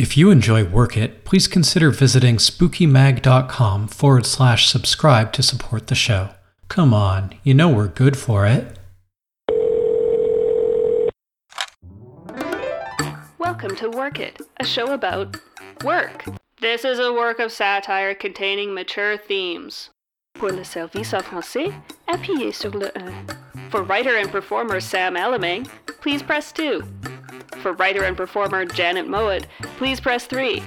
If you enjoy Work It, please consider visiting spookymag.com forward slash subscribe to support the show. Come on, you know we're good for it. Welcome to Work It, a show about work. This is a work of satire containing mature themes. Pour le service en français, appuyez sur le 1. For writer and performer Sam Elaming, please press 2. For writer and performer Janet Mowat, please press 3.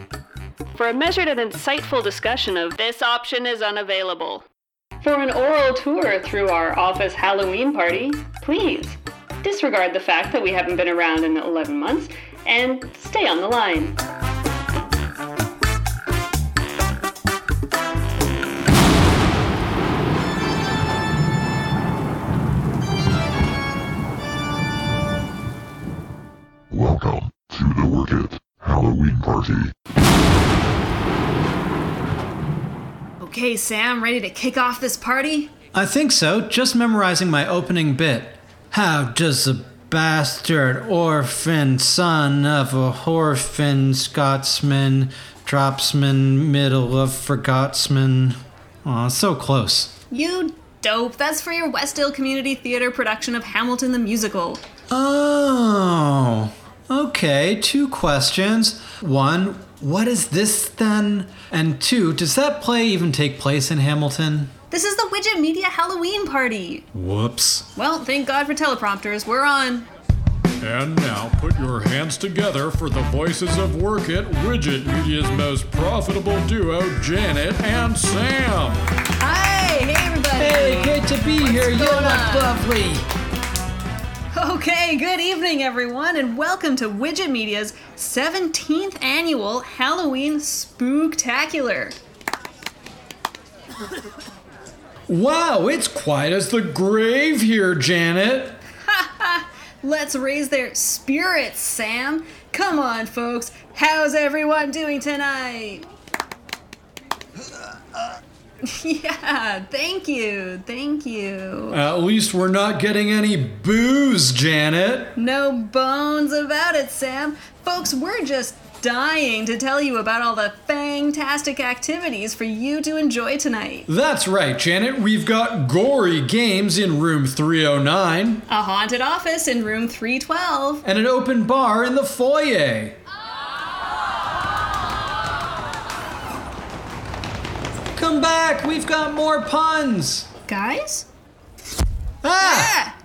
For a measured and insightful discussion of this option is unavailable. For an oral tour through our office Halloween party, please disregard the fact that we haven't been around in 11 months and stay on the line. Welcome to the Work It Halloween Party. Okay, Sam, ready to kick off this party? I think so, just memorizing my opening bit. How does a bastard orphan son of a orphan Scotsman, dropsman, middle of forgotsman? Aw, so close. You dope. That's for your Westdale Community Theater production of Hamilton the Musical. Oh, okay. Two questions. One, what is this then? And two, does that play even take place in Hamilton? This is the Widget Media Halloween party. Whoops. Well, thank God for teleprompters. We're on. And now put your hands together for the voices of Work It, Widget Media's most profitable duo, Janet and Sam. Hi, hey everybody. Hey, great to be here. You going look on? lovely. Okay, good evening, everyone, and welcome to Widget Media's 17th annual Halloween Spooktacular. Wow, it's quiet as the grave here, Janet. Let's raise their spirits, Sam. Come on, folks. How's everyone doing tonight? Uh, uh, yeah, thank you. Thank you. At least we're not getting any booze, Janet. No bones about it, Sam. Folks, we're just dying to tell you about all the fantastic activities for you to enjoy tonight. That's right, Janet. We've got gory games in room 309 A haunted office in room 312. and an open bar in the foyer. Come back, we've got more puns. Guys? Ah!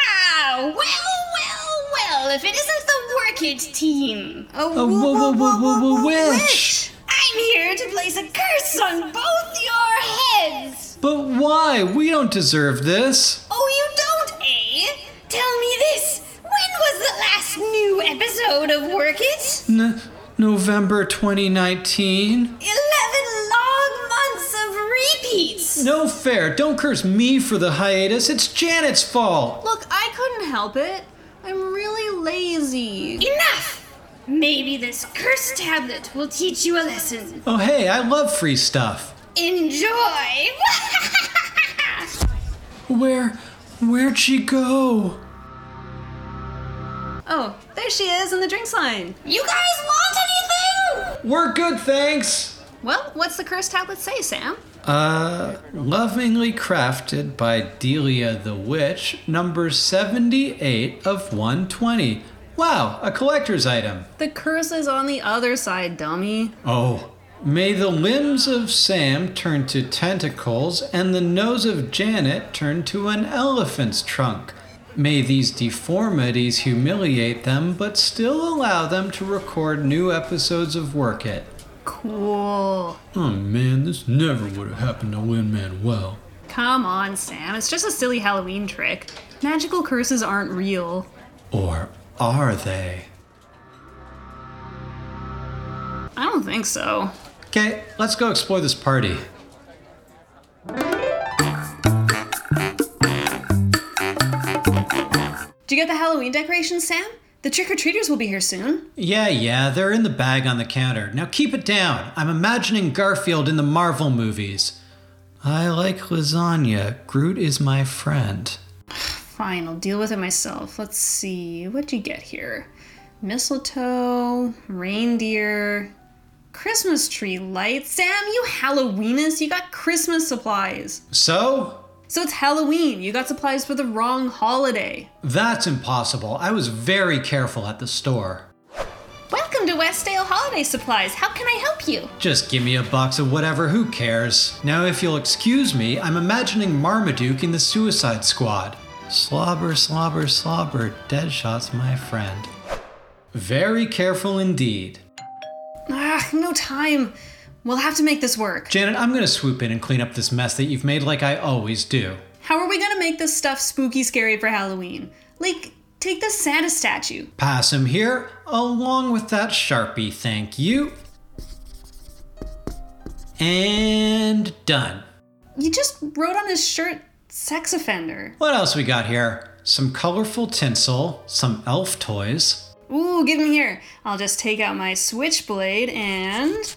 Ah, well, well, well, if it isn't the Work It team. Oh, A whoa, whoa, whoa, whoa, whoa, whoa, whoa, witch. I'm here to place a curse on both your heads. But why? We don't deserve this. Oh, you don't, eh? Tell me this. When was the last new episode of Work It? N- November 2019. Eleven long months of repeats. No fair. Don't curse me for the hiatus. It's Janet's fault. Look, I couldn't help it. I'm really lazy. Enough. Maybe this cursed tablet will teach you a lesson. Oh, hey, I love free stuff. Enjoy. Where, where'd she go? Oh, there she is in the drinks line. you guys want anything? We're good, thanks. Well, what's the curse tablet say, Sam? Uh, lovingly crafted by Delia the Witch, number 78 of 120. Wow, a collector's item. The curse is on the other side, dummy. Oh. May the limbs of Sam turn to tentacles and the nose of Janet turn to an elephant's trunk. May these deformities humiliate them, but still allow them to record new episodes of Work It. Cool. Oh man, this never would have happened to Lin Manuel. Come on, Sam. It's just a silly Halloween trick. Magical curses aren't real. Or are they? I don't think so. Okay, let's go explore this party. You get the Halloween decorations, Sam? The trick or treaters will be here soon. Yeah, yeah, they're in the bag on the counter. Now keep it down. I'm imagining Garfield in the Marvel movies. I like lasagna. Groot is my friend. Fine, I'll deal with it myself. Let's see. What'd you get here? Mistletoe, reindeer, Christmas tree lights. Sam, you Halloweenist, you got Christmas supplies. So? So it's Halloween. You got supplies for the wrong holiday. That's impossible. I was very careful at the store. Welcome to Westdale Holiday Supplies. How can I help you? Just give me a box of whatever, who cares? Now, if you'll excuse me, I'm imagining Marmaduke in the Suicide Squad. Slobber, slobber, slobber, Deadshot's my friend. Very careful indeed. Ah, no time. We'll have to make this work. Janet, I'm gonna swoop in and clean up this mess that you've made like I always do. How are we gonna make this stuff spooky scary for Halloween? Like, take the Santa statue. Pass him here, along with that Sharpie, thank you. And done. You just wrote on his shirt, sex offender. What else we got here? Some colorful tinsel, some elf toys. Ooh, give him here. I'll just take out my switchblade and.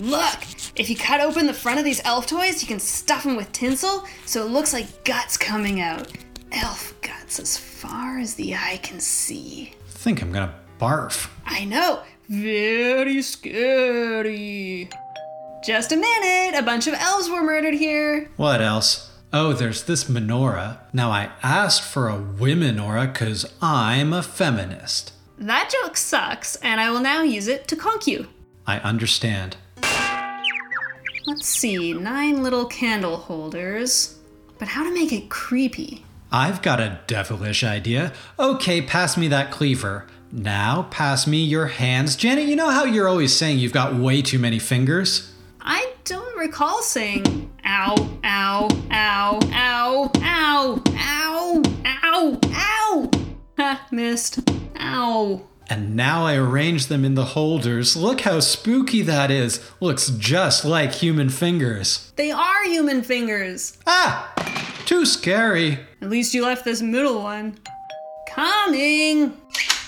Look! If you cut open the front of these elf toys, you can stuff them with tinsel so it looks like guts coming out. Elf guts as far as the eye can see. I think I'm gonna barf. I know! Very scary. Just a minute! A bunch of elves were murdered here. What else? Oh, there's this menorah. Now, I asked for a womenora because I'm a feminist. That joke sucks, and I will now use it to conk you. I understand. Let's see, nine little candle holders. But how to make it creepy? I've got a devilish idea. Okay, pass me that cleaver. Now, pass me your hands. Janet, you know how you're always saying you've got way too many fingers? I don't recall saying ow, ow, ow, ow, ow, ow, ow, ow. Ha, missed. Ow. And now I arrange them in the holders. Look how spooky that is. Looks just like human fingers. They are human fingers. Ah! Too scary. At least you left this middle one. Coming.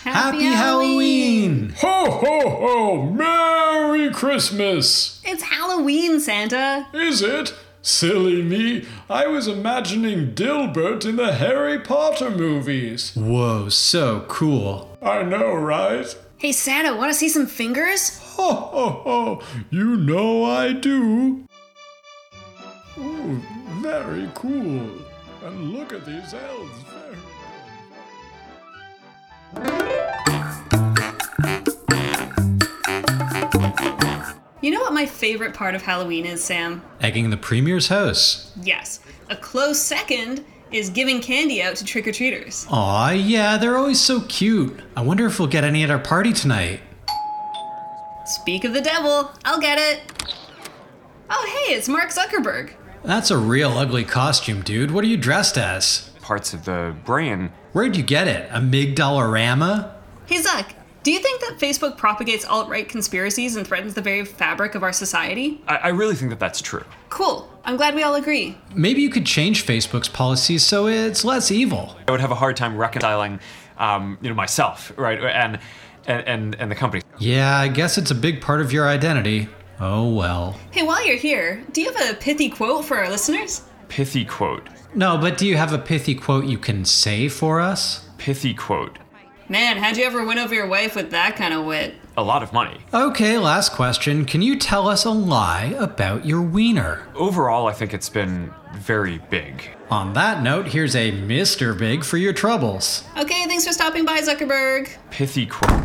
Happy, Halloween! Ho ho ho! Merry Christmas! It's Halloween, Santa. Is it? Silly me, I was imagining Dilbert in the Harry Potter movies. Whoa, so cool. I know, right? Hey, Santa, want to see some fingers? Ho ho ho! You know I do. Ooh, very cool. And look at these elves. Very You know what my favorite part of Halloween is, Sam? Egging the Premier's house. Yes. A close second is giving candy out to trick or treaters. Aw, yeah, they're always so cute. I wonder if we'll get any at our party tonight. Speak of the devil, I'll get it. Oh, hey, it's Mark Zuckerberg. That's a real ugly costume, dude. What are you dressed as? parts of the brain. Where'd you get it? A Migdalorama? Hey, Zuck, do you think that Facebook propagates alt right conspiracies and threatens the very fabric of our society? I, I really think that that's true. Cool. I'm glad we all agree. Maybe you could change Facebook's policies so it's less evil. I would have a hard time reconciling, um, you know, myself, right, and and and, and the company. Yeah, I guess it's a big part of your identity. Oh well. Hey, while you're here, do you have a pithy quote for our listeners? Pithy quote. No, but do you have a pithy quote you can say for us? Pithy quote. Man, how'd you ever win over your wife with that kind of wit? A lot of money. Okay, last question. Can you tell us a lie about your wiener? Overall, I think it's been very big. On that note, here's a Mr. Big for your troubles. Okay, thanks for stopping by, Zuckerberg. Pithy quote.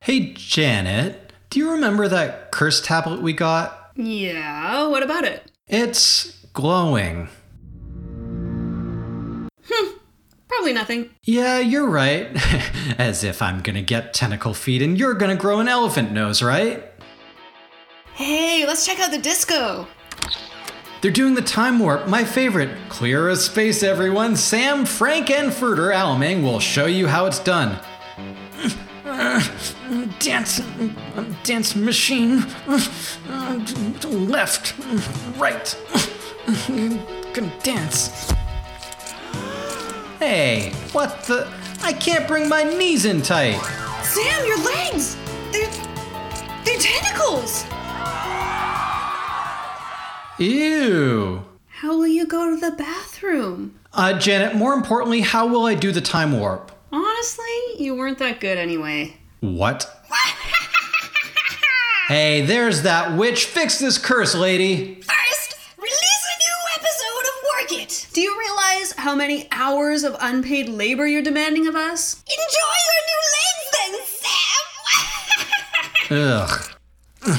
Hey, Janet, do you remember that curse tablet we got? Yeah, what about it? It's glowing. Hmm. Probably nothing. Yeah, you're right. As if I'm gonna get tentacle feet and you're gonna grow an elephant nose, right? Hey, let's check out the disco. They're doing the time warp, my favorite. Clear as space, everyone. Sam, Frank, and Fruiter Alamang will show you how it's done. Dance, dance machine. Left, right. Can dance. Hey, what the? I can't bring my knees in tight. Sam, your legs! They're. they're tentacles! Ew. How will you go to the bathroom? bathroom. Uh, Janet, more importantly, how will I do the time warp? Honestly, you weren't that good anyway. What? hey, there's that witch. Fix this curse, lady. Do you realize how many hours of unpaid labor you're demanding of us? Enjoy your new legs then, Sam. Ugh.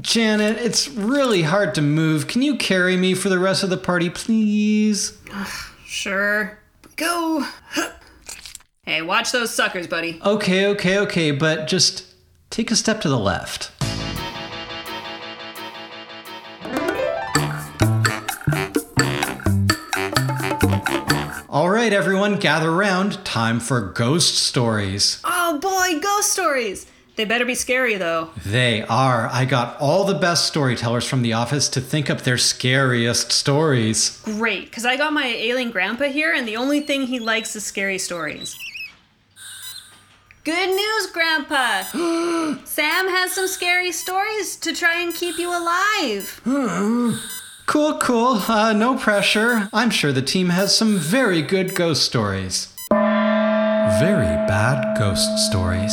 Janet, it's really hard to move. Can you carry me for the rest of the party, please? Sure. Go. Hey, watch those suckers, buddy. Okay, okay, okay, but just take a step to the left. Right, everyone, gather around. Time for ghost stories. Oh boy, ghost stories. They better be scary though. They are. I got all the best storytellers from the office to think up their scariest stories. Great, because I got my alien grandpa here, and the only thing he likes is scary stories. Good news, Grandpa! Sam has some scary stories to try and keep you alive. Cool, cool. Uh, no pressure. I'm sure the team has some very good ghost stories. Very bad ghost stories.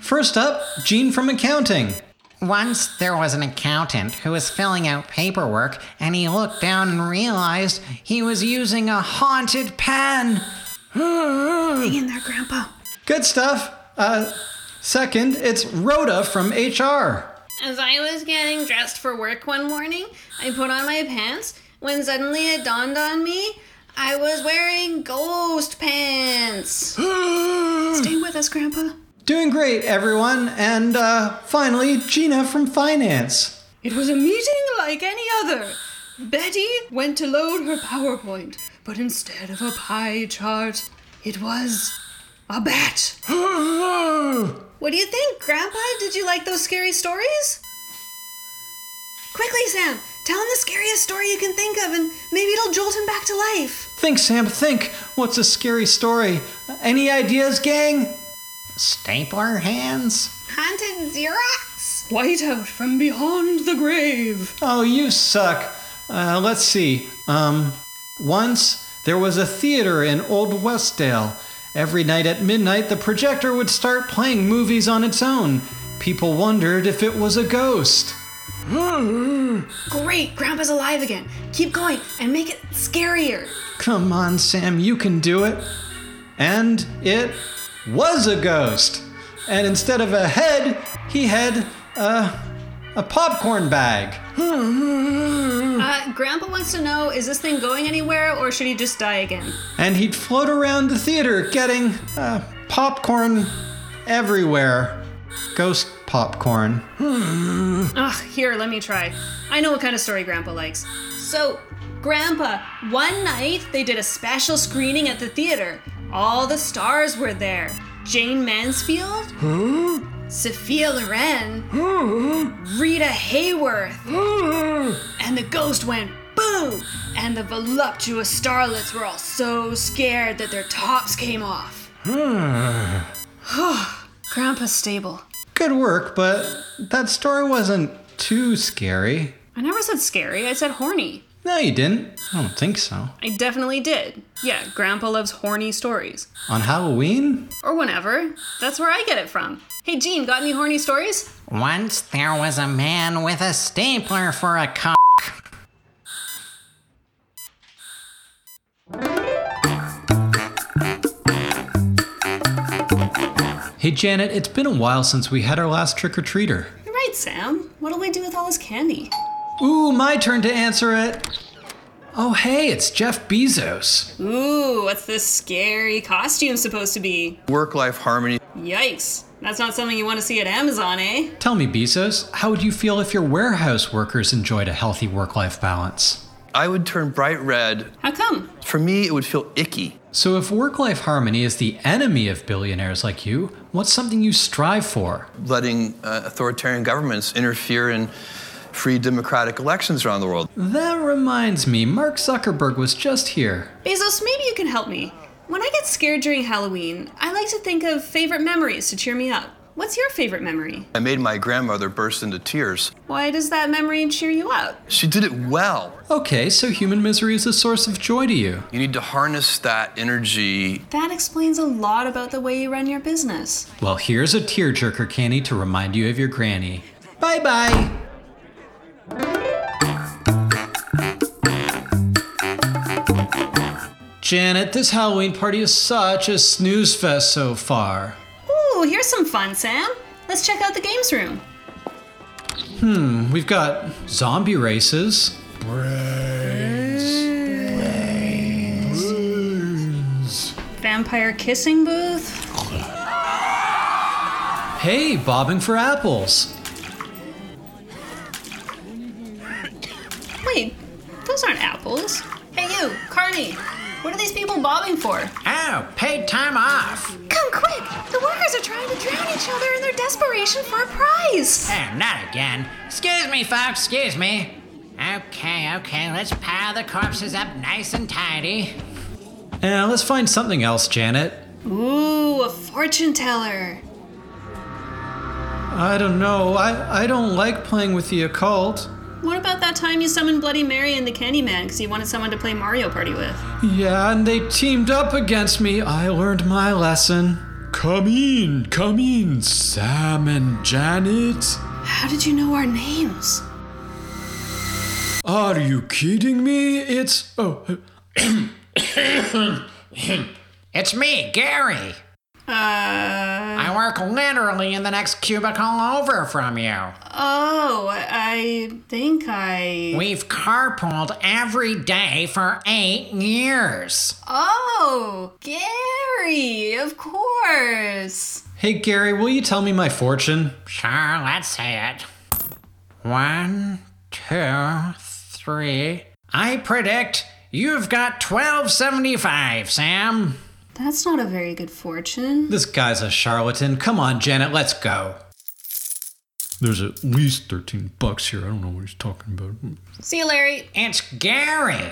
First up, Gene from accounting. Once there was an accountant who was filling out paperwork and he looked down and realized he was using a haunted pen. Hang in there, Grandpa. Good stuff. Uh, second, it's Rhoda from HR. As I was getting dressed for work one morning, I put on my pants when suddenly it dawned on me I was wearing ghost pants. Stay with us, Grandpa. Doing great, everyone. And uh, finally, Gina from finance. It was a meeting like any other. Betty went to load her PowerPoint, but instead of a pie chart, it was a bat. What do you think, Grandpa? Did you like those scary stories? Quickly, Sam, tell him the scariest story you can think of, and maybe it'll jolt him back to life. Think, Sam, think. What's a scary story? Any ideas, gang? Stapler hands? Haunted Xerox. Whiteout from beyond the grave. Oh, you suck. Uh, let's see. Um, once there was a theater in Old Westdale. Every night at midnight, the projector would start playing movies on its own. People wondered if it was a ghost. Great, Grandpa's alive again. Keep going and make it scarier. Come on, Sam, you can do it. And it was a ghost. And instead of a head, he had uh, a popcorn bag. Uh, Grandpa wants to know is this thing going anywhere or should he just die again? And he'd float around the theater getting uh, popcorn everywhere. Ghost popcorn. Ugh, here, let me try. I know what kind of story Grandpa likes. So, Grandpa, one night they did a special screening at the theater. All the stars were there. Jayne Mansfield, Sophia Loren, mm-hmm. Rita Hayworth, mm-hmm. and the ghost went boom! And the voluptuous starlets were all so scared that their tops came off. Grandpa's stable. Good work, but that story wasn't too scary. I never said scary, I said horny. No, you didn't. I don't think so. I definitely did. Yeah, Grandpa loves horny stories. On Halloween? Or whenever. That's where I get it from. Hey, Gene, got any horny stories? Once there was a man with a stapler for a cock. Hey, Janet, it's been a while since we had our last trick or treater. You're right, Sam. What'll we do with all this candy? Ooh, my turn to answer it. Oh, hey, it's Jeff Bezos. Ooh, what's this scary costume supposed to be? Work life harmony. Yikes. That's not something you want to see at Amazon, eh? Tell me, Bezos, how would you feel if your warehouse workers enjoyed a healthy work life balance? I would turn bright red. How come? For me, it would feel icky. So, if work life harmony is the enemy of billionaires like you, what's something you strive for? Letting uh, authoritarian governments interfere in free democratic elections around the world. That reminds me, Mark Zuckerberg was just here. Bezos, maybe you can help me. When I get scared during Halloween, I like to think of favorite memories to cheer me up. what's your favorite memory? I made my grandmother burst into tears. Why does that memory cheer you up? She did it well. Okay, so human misery is a source of joy to you. You need to harness that energy. That explains a lot about the way you run your business. Well, here's a tearjerker candy to remind you of your granny. Bye bye. Janet, this Halloween party is such a snooze fest so far. Ooh, here's some fun, Sam. Let's check out the games room. Hmm, we've got zombie races, Vampire kissing booth. hey, bobbing for apples. Wait, those aren't apples. Hey, you, Carney. What are these people bobbing for? Oh, paid time off. Come quick! The workers are trying to drown each other in their desperation for a prize! Oh, not again. Excuse me, folks, excuse me. Okay, okay, let's pile the corpses up nice and tidy. Now, let's find something else, Janet. Ooh, a fortune teller. I don't know. I, I don't like playing with the occult. What about that time you summoned Bloody Mary and the Candyman because you wanted someone to play Mario Party with? Yeah, and they teamed up against me. I learned my lesson. Come in, come in, Sam and Janet. How did you know our names? Are you kidding me? It's. Oh. It's me, Gary. Uh. I work literally in the next cubicle over from you. Oh, I think I. We've carpooled every day for eight years. Oh, Gary, of course. Hey, Gary, will you tell me my fortune? Sure, let's say it. One, two, three. I predict you've got 1275, Sam. That's not a very good fortune. This guy's a charlatan. Come on, Janet, let's go. There's at least 13 bucks here. I don't know what he's talking about. See you, Larry. It's Gary.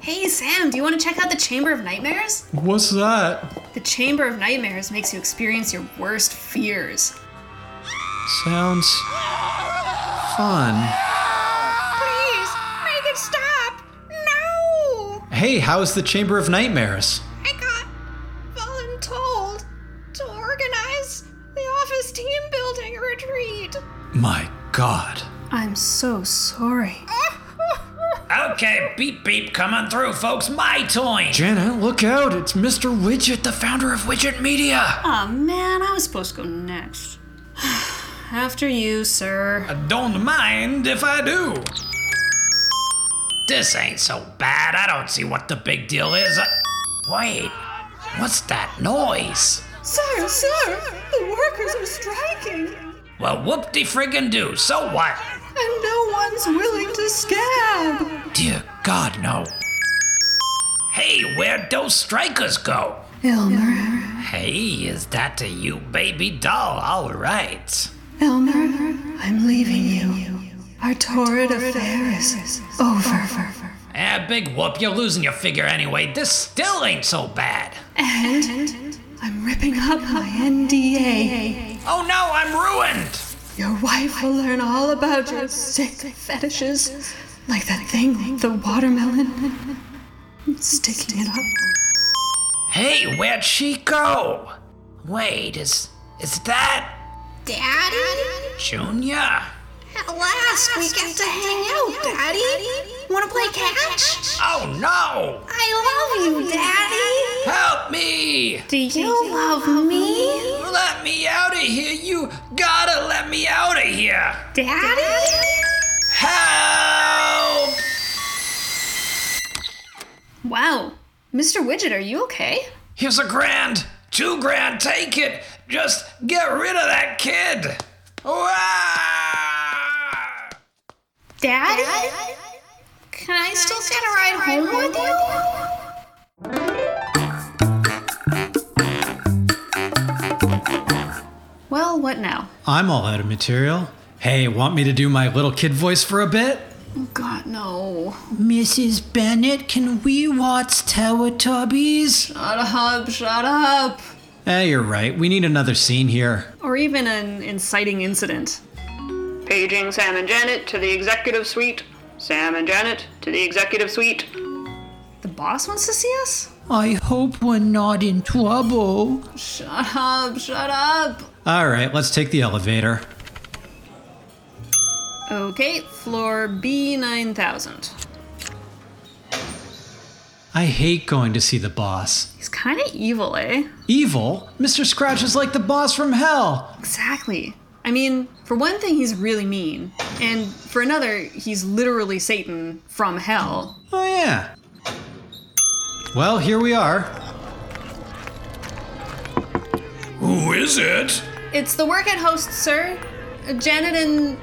Hey, Sam, do you want to check out the Chamber of Nightmares? What's that? The Chamber of Nightmares makes you experience your worst fears. Sounds fun. Please, make it stop! No! Hey, how's the Chamber of Nightmares? My god. I'm so sorry. Okay, beep beep coming through, folks. My turn. Janet, look out. It's Mr. Widget, the founder of Widget Media. Aw, man, I was supposed to go next. After you, sir. I Don't mind if I do. This ain't so bad. I don't see what the big deal is. Uh, Wait, what's that noise? Sir, sir, the workers are striking, Well, whoop de friggin' do. So what? and no one's willing to scab. Dear God, no. Hey, where'd those strikers go? Elmer, Hey, is that a you, baby doll? All right. Elmer, I'm leaving you. Our torrid affair is over. Ah, big whoop, you're losing your figure anyway. This still ain't so bad. And I'm ripping up my NDA. Oh no, I'm ruined. Your wife will learn all about your sick fetishes, like that thing, the watermelon. Sticking it up. Hey, where'd she go? Wait, is is that Daddy? Junior? At last we get to hang out, Daddy. Wanna play catch? Oh no! I love you, Daddy. Help me! Do you love me? Let me out of here! You gotta let me out of here! Daddy? Help! Wow. Mr. Widget, are you okay? Here's a grand, two grand, take it! Just get rid of that kid! Wah! Daddy? Can I still get a ride home with you? Well, what now? I'm all out of material. Hey, want me to do my little kid voice for a bit? Oh, God, no. Mrs. Bennett, can we watch Teletubbies? Shut up, shut up. Eh, you're right. We need another scene here. Or even an inciting incident. Paging Sam and Janet to the executive suite. Sam and Janet to the executive suite. The boss wants to see us? I hope we're not in trouble. Shut up, shut up. All right, let's take the elevator. Okay, floor B9000. I hate going to see the boss. He's kind of evil, eh? Evil? Mr. Scratch is like the boss from hell. Exactly. I mean, for one thing, he's really mean. And for another, he's literally Satan from hell. Oh, yeah. Well, here we are. Who is it? It's the work at host, sir. Uh, Janet and.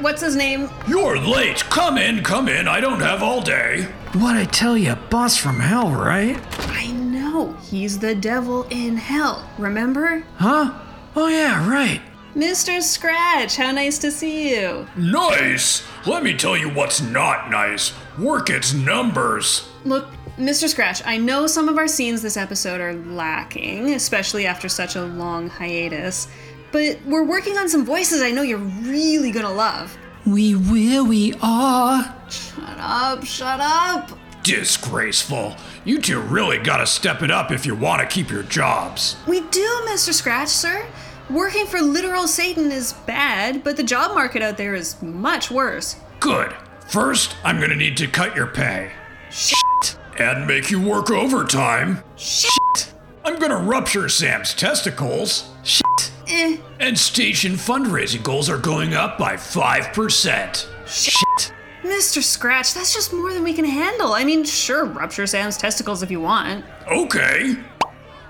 What's his name? You're late. Come in, come in. I don't have all day. What I tell you, boss from hell, right? I know. He's the devil in hell, remember? Huh? Oh, yeah, right. Mr. Scratch, how nice to see you. Nice. Let me tell you what's not nice. Work its numbers. Look, Mr. Scratch, I know some of our scenes this episode are lacking, especially after such a long hiatus, but we're working on some voices I know you're really gonna love. We will, we are. Shut up, shut up. Disgraceful. You two really gotta step it up if you want to keep your jobs. We do, Mr. Scratch, sir. Working for literal Satan is bad, but the job market out there is much worse. Good. First, I'm gonna need to cut your pay. Shit. And make you work overtime. Shit. I'm gonna rupture Sam's testicles. Shit. Eh. And station fundraising goals are going up by 5%. Shit. Mr. Scratch, that's just more than we can handle. I mean, sure, rupture Sam's testicles if you want. Okay.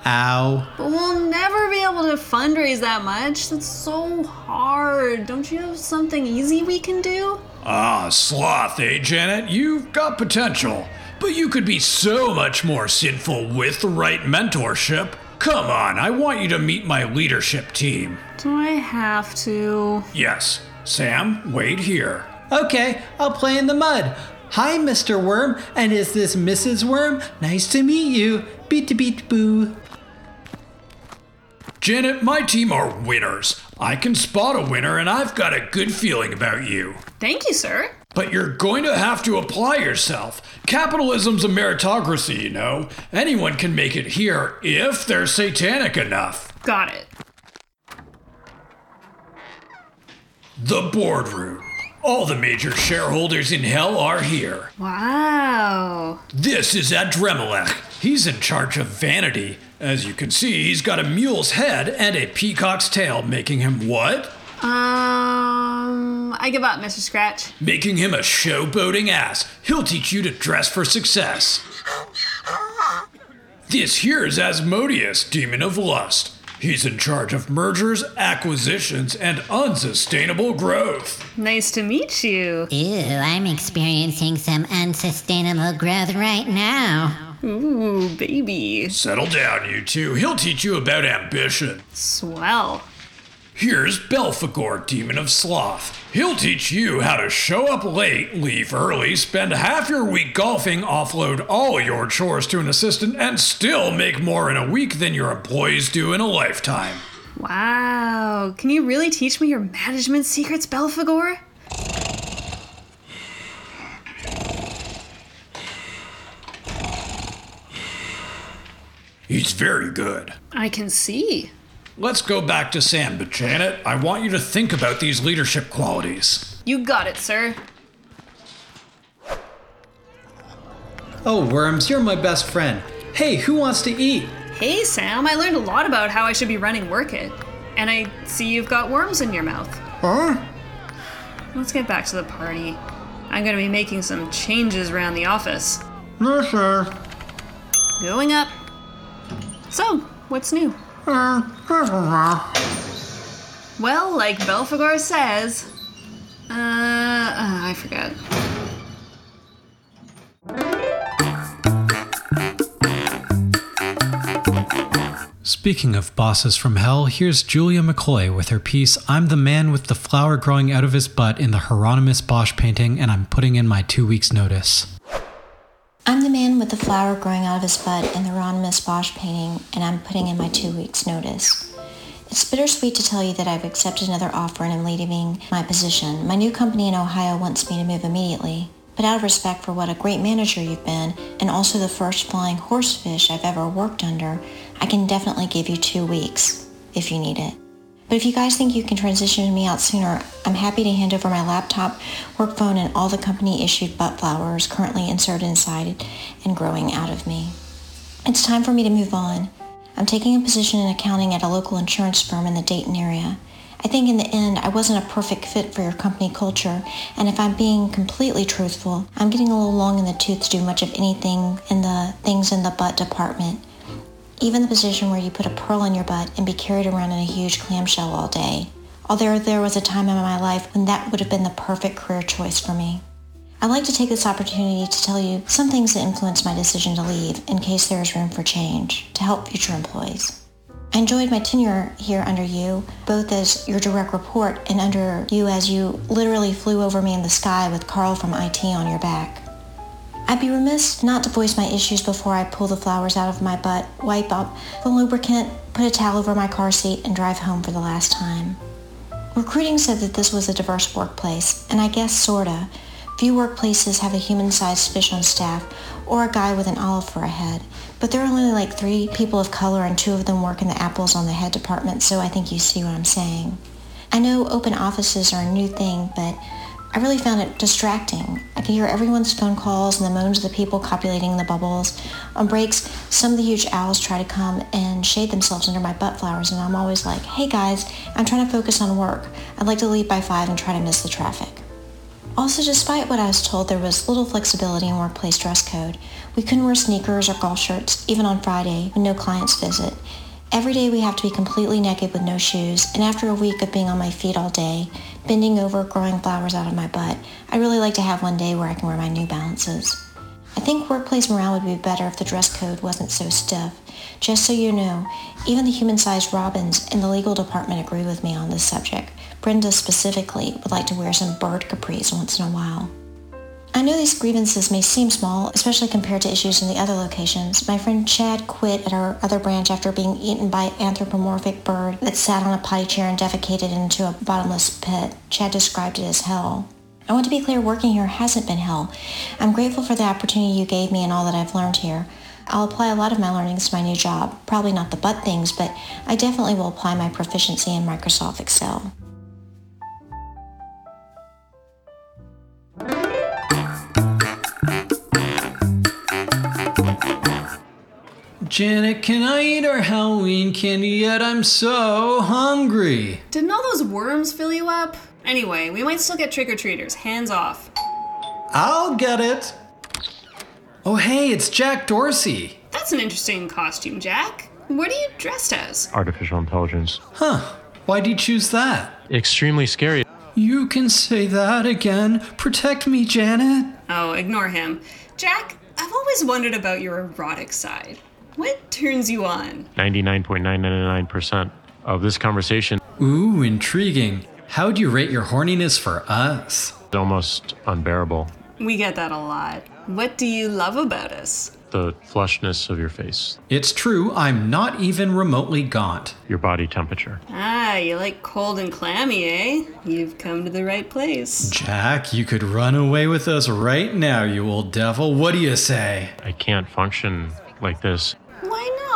Ow. But we'll never be able to fundraise that much. That's so hard. Don't you have something easy we can do? Ah, sloth, eh, Janet? You've got potential. But you could be so much more sinful with the right mentorship. Come on, I want you to meet my leadership team. Do I have to? Yes. Sam, wait here. Okay, I'll play in the mud. Hi, Mr. Worm, and is this Mrs. Worm? Nice to meet you. Beat beat boo. Janet, my team are winners. I can spot a winner, and I've got a good feeling about you. Thank you, sir. But you're going to have to apply yourself. Capitalism's a meritocracy, you know. Anyone can make it here if they're satanic enough. Got it. The boardroom. All the major shareholders in hell are here. Wow. This is Adramelech. He's in charge of vanity. As you can see, he's got a mule's head and a peacock's tail, making him what? Um, I give up, Mr. Scratch. Making him a showboating ass. He'll teach you to dress for success. This here is Asmodeus, demon of lust. He's in charge of mergers, acquisitions, and unsustainable growth. Nice to meet you. Ew, I'm experiencing some unsustainable growth right now. Ooh, baby. Settle down, you two. He'll teach you about ambition. Swell. Here's Belphegor, Demon of Sloth. He'll teach you how to show up late, leave early, spend half your week golfing, offload all your chores to an assistant, and still make more in a week than your employees do in a lifetime. Wow. Can you really teach me your management secrets, Belphegor? He's very good. I can see. Let's go back to Sam, but Janet, I want you to think about these leadership qualities. You got it, sir. Oh, Worms, you're my best friend. Hey, who wants to eat? Hey, Sam, I learned a lot about how I should be running Work It. And I see you've got worms in your mouth. Huh? Let's get back to the party. I'm gonna be making some changes around the office. No, sir. Going up. So, what's new? Well, like Belphegor says. Uh, uh, I forget. Speaking of bosses from hell, here's Julia McCoy with her piece I'm the man with the flower growing out of his butt in the Hieronymus Bosch painting, and I'm putting in my two weeks' notice. I'm the man with the flower growing out of his butt in the Hieronymus Bosch painting, and I'm putting in my two weeks' notice. It's bittersweet to tell you that I've accepted another offer and am leaving my position. My new company in Ohio wants me to move immediately, but out of respect for what a great manager you've been, and also the first flying horsefish I've ever worked under, I can definitely give you two weeks if you need it. But if you guys think you can transition me out sooner, I'm happy to hand over my laptop, work phone, and all the company issued butt flowers currently inserted inside and growing out of me. It's time for me to move on. I'm taking a position in accounting at a local insurance firm in the Dayton area. I think in the end, I wasn't a perfect fit for your company culture, and if I'm being completely truthful, I'm getting a little long in the tooth to do much of anything in the things in the butt department. Even the position where you put a pearl in your butt and be carried around in a huge clamshell all day. Although there was a time in my life when that would have been the perfect career choice for me. I'd like to take this opportunity to tell you some things that influenced my decision to leave in case there is room for change to help future employees. I enjoyed my tenure here under you, both as your direct report and under you as you literally flew over me in the sky with Carl from IT on your back. I'd be remiss not to voice my issues before I pull the flowers out of my butt, wipe up the lubricant, put a towel over my car seat, and drive home for the last time. Recruiting said that this was a diverse workplace, and I guess sorta. Few workplaces have a human-sized fish on staff or a guy with an olive for a head, but there are only like three people of color and two of them work in the apples on the head department, so I think you see what I'm saying. I know open offices are a new thing, but I really found it distracting. I could hear everyone's phone calls and the moans of the people copulating in the bubbles. On breaks, some of the huge owls try to come and shade themselves under my butt flowers, and I'm always like, hey guys, I'm trying to focus on work. I'd like to leave by 5 and try to miss the traffic. Also, despite what I was told, there was little flexibility in workplace dress code. We couldn't wear sneakers or golf shirts, even on Friday, when no clients visit. Every day we have to be completely naked with no shoes, and after a week of being on my feet all day, bending over, growing flowers out of my butt, I'd really like to have one day where I can wear my New Balances. I think workplace morale would be better if the dress code wasn't so stiff. Just so you know, even the human-sized robins in the legal department agree with me on this subject. Brenda specifically would like to wear some bird capris once in a while. I know these grievances may seem small, especially compared to issues in the other locations. My friend Chad quit at our other branch after being eaten by an anthropomorphic bird that sat on a potty chair and defecated into a bottomless pit. Chad described it as hell. I want to be clear, working here hasn't been hell. I'm grateful for the opportunity you gave me and all that I've learned here. I'll apply a lot of my learnings to my new job. Probably not the butt things, but I definitely will apply my proficiency in Microsoft Excel. Janet, can I eat our Halloween candy yet? I'm so hungry. Didn't all those worms fill you up? Anyway, we might still get trick-or-treaters. Hands off. I'll get it. Oh, hey, it's Jack Dorsey. That's an interesting costume, Jack. What are you dressed as? Artificial intelligence. Huh. Why'd you choose that? Extremely scary. You can say that again. Protect me, Janet. Oh, ignore him. Jack, I've always wondered about your erotic side. What turns you on? 99.999% of this conversation Ooh, intriguing. How'd you rate your horniness for us? is almost unbearable. We get that a lot. What do you love about us? The flushness of your face, It's true, I'm not even remotely gaunt. your body temperature. Ah, you like cold and clammy, eh? You've come to the right place. Jack, you could run away with us right now, you old devil. What do you say? I can't function like this.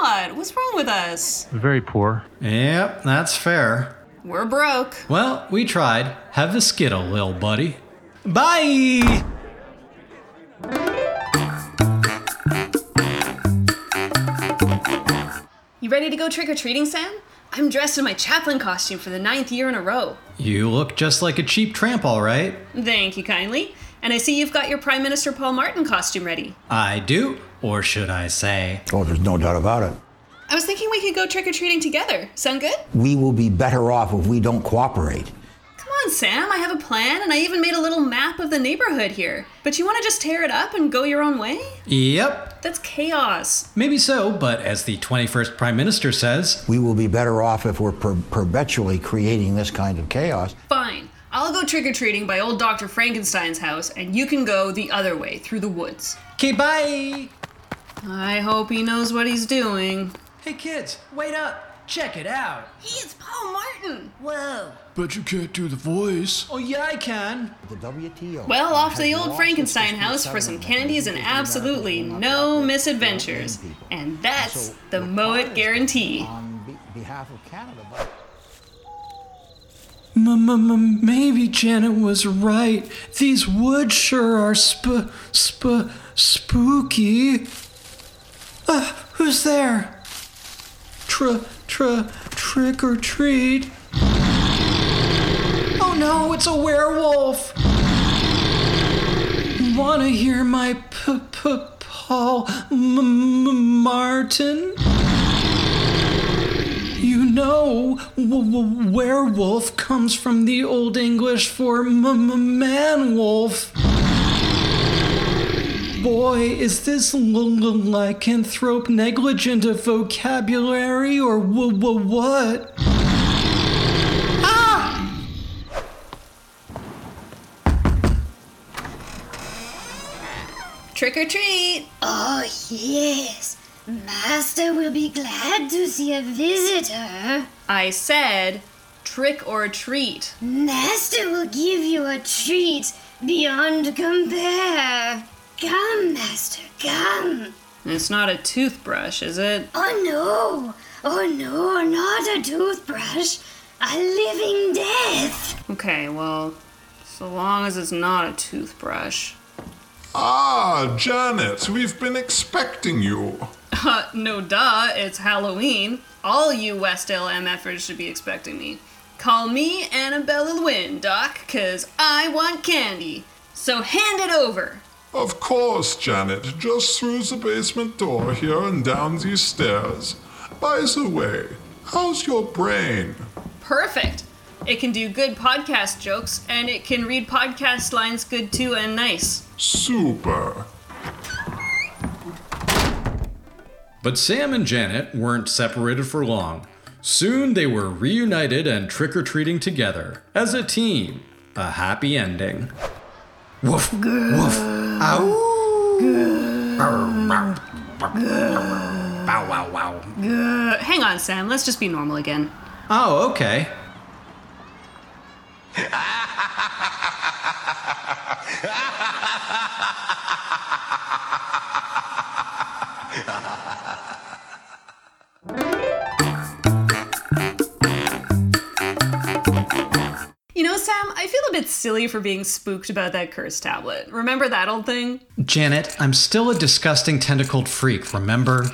Why not? What's wrong with us? Very poor. Yep, that's fair. We're broke. Well, we tried. Have a skittle, lil buddy. Bye! You ready to go trick or treating, Sam? I'm dressed in my Chaplin costume for the ninth year in a row. You look just like a cheap tramp, all right. Thank you kindly. And I see you've got your Prime Minister Paul Martin costume ready. I do, or should I say? Oh, there's no doubt about it. I was thinking we could go trick or treating together. Sound good? We will be better off if we don't cooperate. Come on, Sam. I have a plan, and I even made a little map of the neighborhood here. But you want to just tear it up and go your own way? Yep, That's chaos. maybe so, but as the 21st Prime Minister says, We will be better off if we're per- perpetually creating this kind of chaos. Fine. I'll go trick or treating by old Dr. Frankenstein's house, and you can go the other way through the woods. okay, bye! I hope he knows what he's doing. Hey kids, wait up! Check it out! He is Paul Martin. Whoa. But you can't do the voice. Oh, yeah, I can. The WTO. Well, off to the old Frankenstein house for some candies and absolutely no misadventures. And that's the Moet guarantee. On behalf of Canada. Maybe Janet was right. These woods sure are sp sp spooky. Uh, who's there? Tr tr trick or treat. Oh no, it's a werewolf. Wanna hear my p p Paul M- M- Martin? You know, w- w- werewolf comes from the Old English for m- m- man wolf. Boy, is this l- l- lycanthrope negligent of vocabulary or w- w- what? Ah! Trick or treat! Oh, yes. Master will be glad to see a visitor. I said trick or treat. Master will give you a treat beyond compare. Come, Master, come. It's not a toothbrush, is it? Oh no! Oh no, not a toothbrush. A living death. Okay, well, so long as it's not a toothbrush. Ah, Janet, we've been expecting you. Uh, no duh, it's Halloween. All you Westdale MFers should be expecting me. Call me Annabella Lynn, Doc, cause I want candy. So hand it over. Of course, Janet, just through the basement door here and down these stairs. By the way, how's your brain? Perfect. It can do good podcast jokes, and it can read podcast lines good too and nice. Super. But Sam and Janet weren't separated for long. Soon they were reunited and trick or treating together as a team. A happy ending. Woof, woof, ow. Bow, wow, wow. Uh, hang on, Sam. Let's just be normal again. Oh, okay. Sam, I feel a bit silly for being spooked about that cursed tablet. Remember that old thing? Janet, I'm still a disgusting tentacled freak, remember?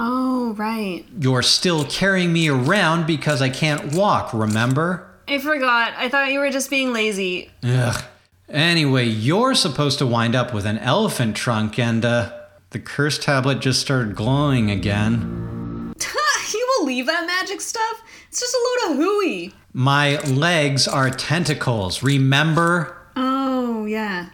Oh, right. You're still carrying me around because I can't walk, remember? I forgot. I thought you were just being lazy. Ugh. Anyway, you're supposed to wind up with an elephant trunk, and, uh, the curse tablet just started glowing again. you believe that magic stuff? It's just a load of hooey. My legs are tentacles, remember? Oh, yeah.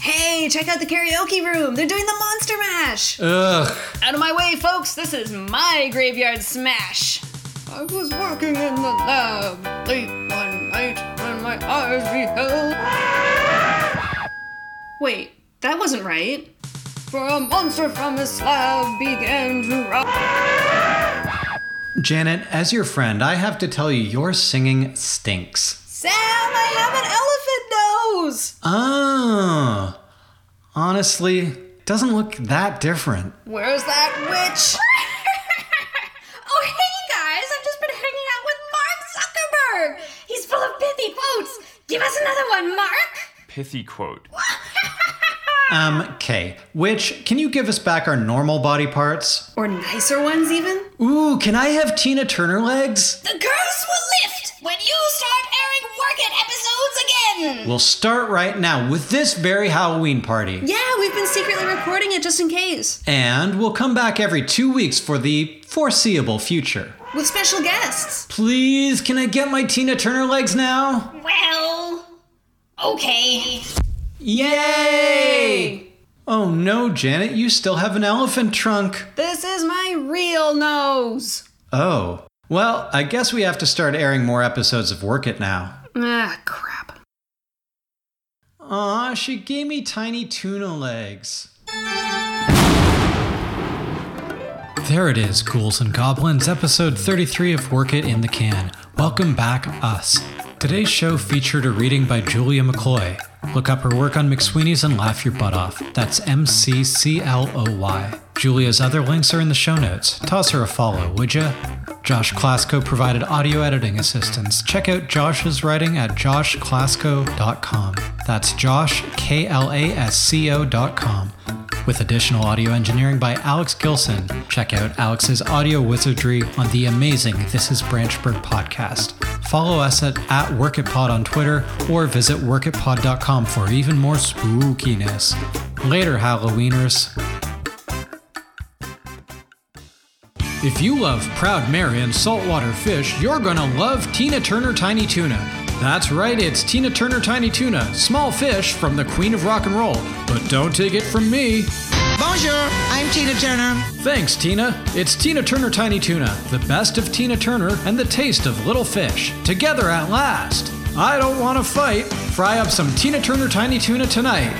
Hey, check out the karaoke room. They're doing the Monster Mash. Ugh. Out of my way, folks. This is my graveyard smash. I was working in the lab late one night when my eyes beheld. Wait, that wasn't right. For a monster from his slab began to rise. Janet, as your friend, I have to tell you, your singing stinks. Sam, I have an elephant nose. Oh. Honestly, doesn't look that different. Where's that witch? Oh, hey guys, I've just been hanging out with Mark Zuckerberg. He's full of pithy quotes. Give us another one, Mark. Pithy quote. Um, okay. Which, can you give us back our normal body parts? Or nicer ones, even? Ooh, can I have Tina Turner legs? The curse will lift when you start airing Work It episodes again. We'll start right now with this very Halloween party. Yeah, we've been secretly recording it just in case. And we'll come back every two weeks for the foreseeable future. With special guests. Please, can I get my Tina Turner legs now? Well, okay. Yay! Oh no, Janet, you still have an elephant trunk. This is my real nose. Oh. Well, I guess we have to start airing more episodes of Work It now. Ah, crap. Aw, she gave me tiny tuna legs. There it is, Ghouls and Goblins, episode 33 of Work It in the Can. Welcome back, us. Today's show featured a reading by Julia McCloy. Look up her work on McSweeney's and laugh your butt off. That's M C C L O Y. Julia's other links are in the show notes. Toss her a follow, would ya? Josh Klasco provided audio editing assistance. Check out Josh's writing at joshklasco.com. That's Josh, K L A S C O.com. With additional audio engineering by Alex Gilson. Check out Alex's audio wizardry on the amazing This Is Branchburg podcast. Follow us at, at WorkItPod on Twitter or visit workitpod.com for even more spookiness. Later, Halloweeners. If you love Proud Mary and saltwater fish, you're gonna love Tina Turner Tiny Tuna. That's right, it's Tina Turner Tiny Tuna, small fish from the Queen of Rock and Roll. But don't take it from me. Bonjour, I'm Tina Turner. Thanks, Tina. It's Tina Turner Tiny Tuna, the best of Tina Turner and the taste of little fish, together at last. I don't want to fight. Fry up some Tina Turner Tiny Tuna tonight.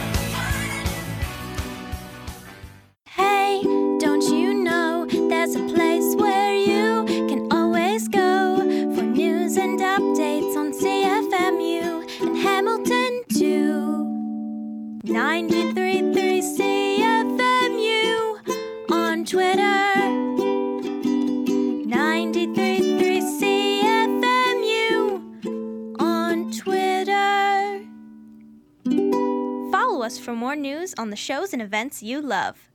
On the shows and events you love.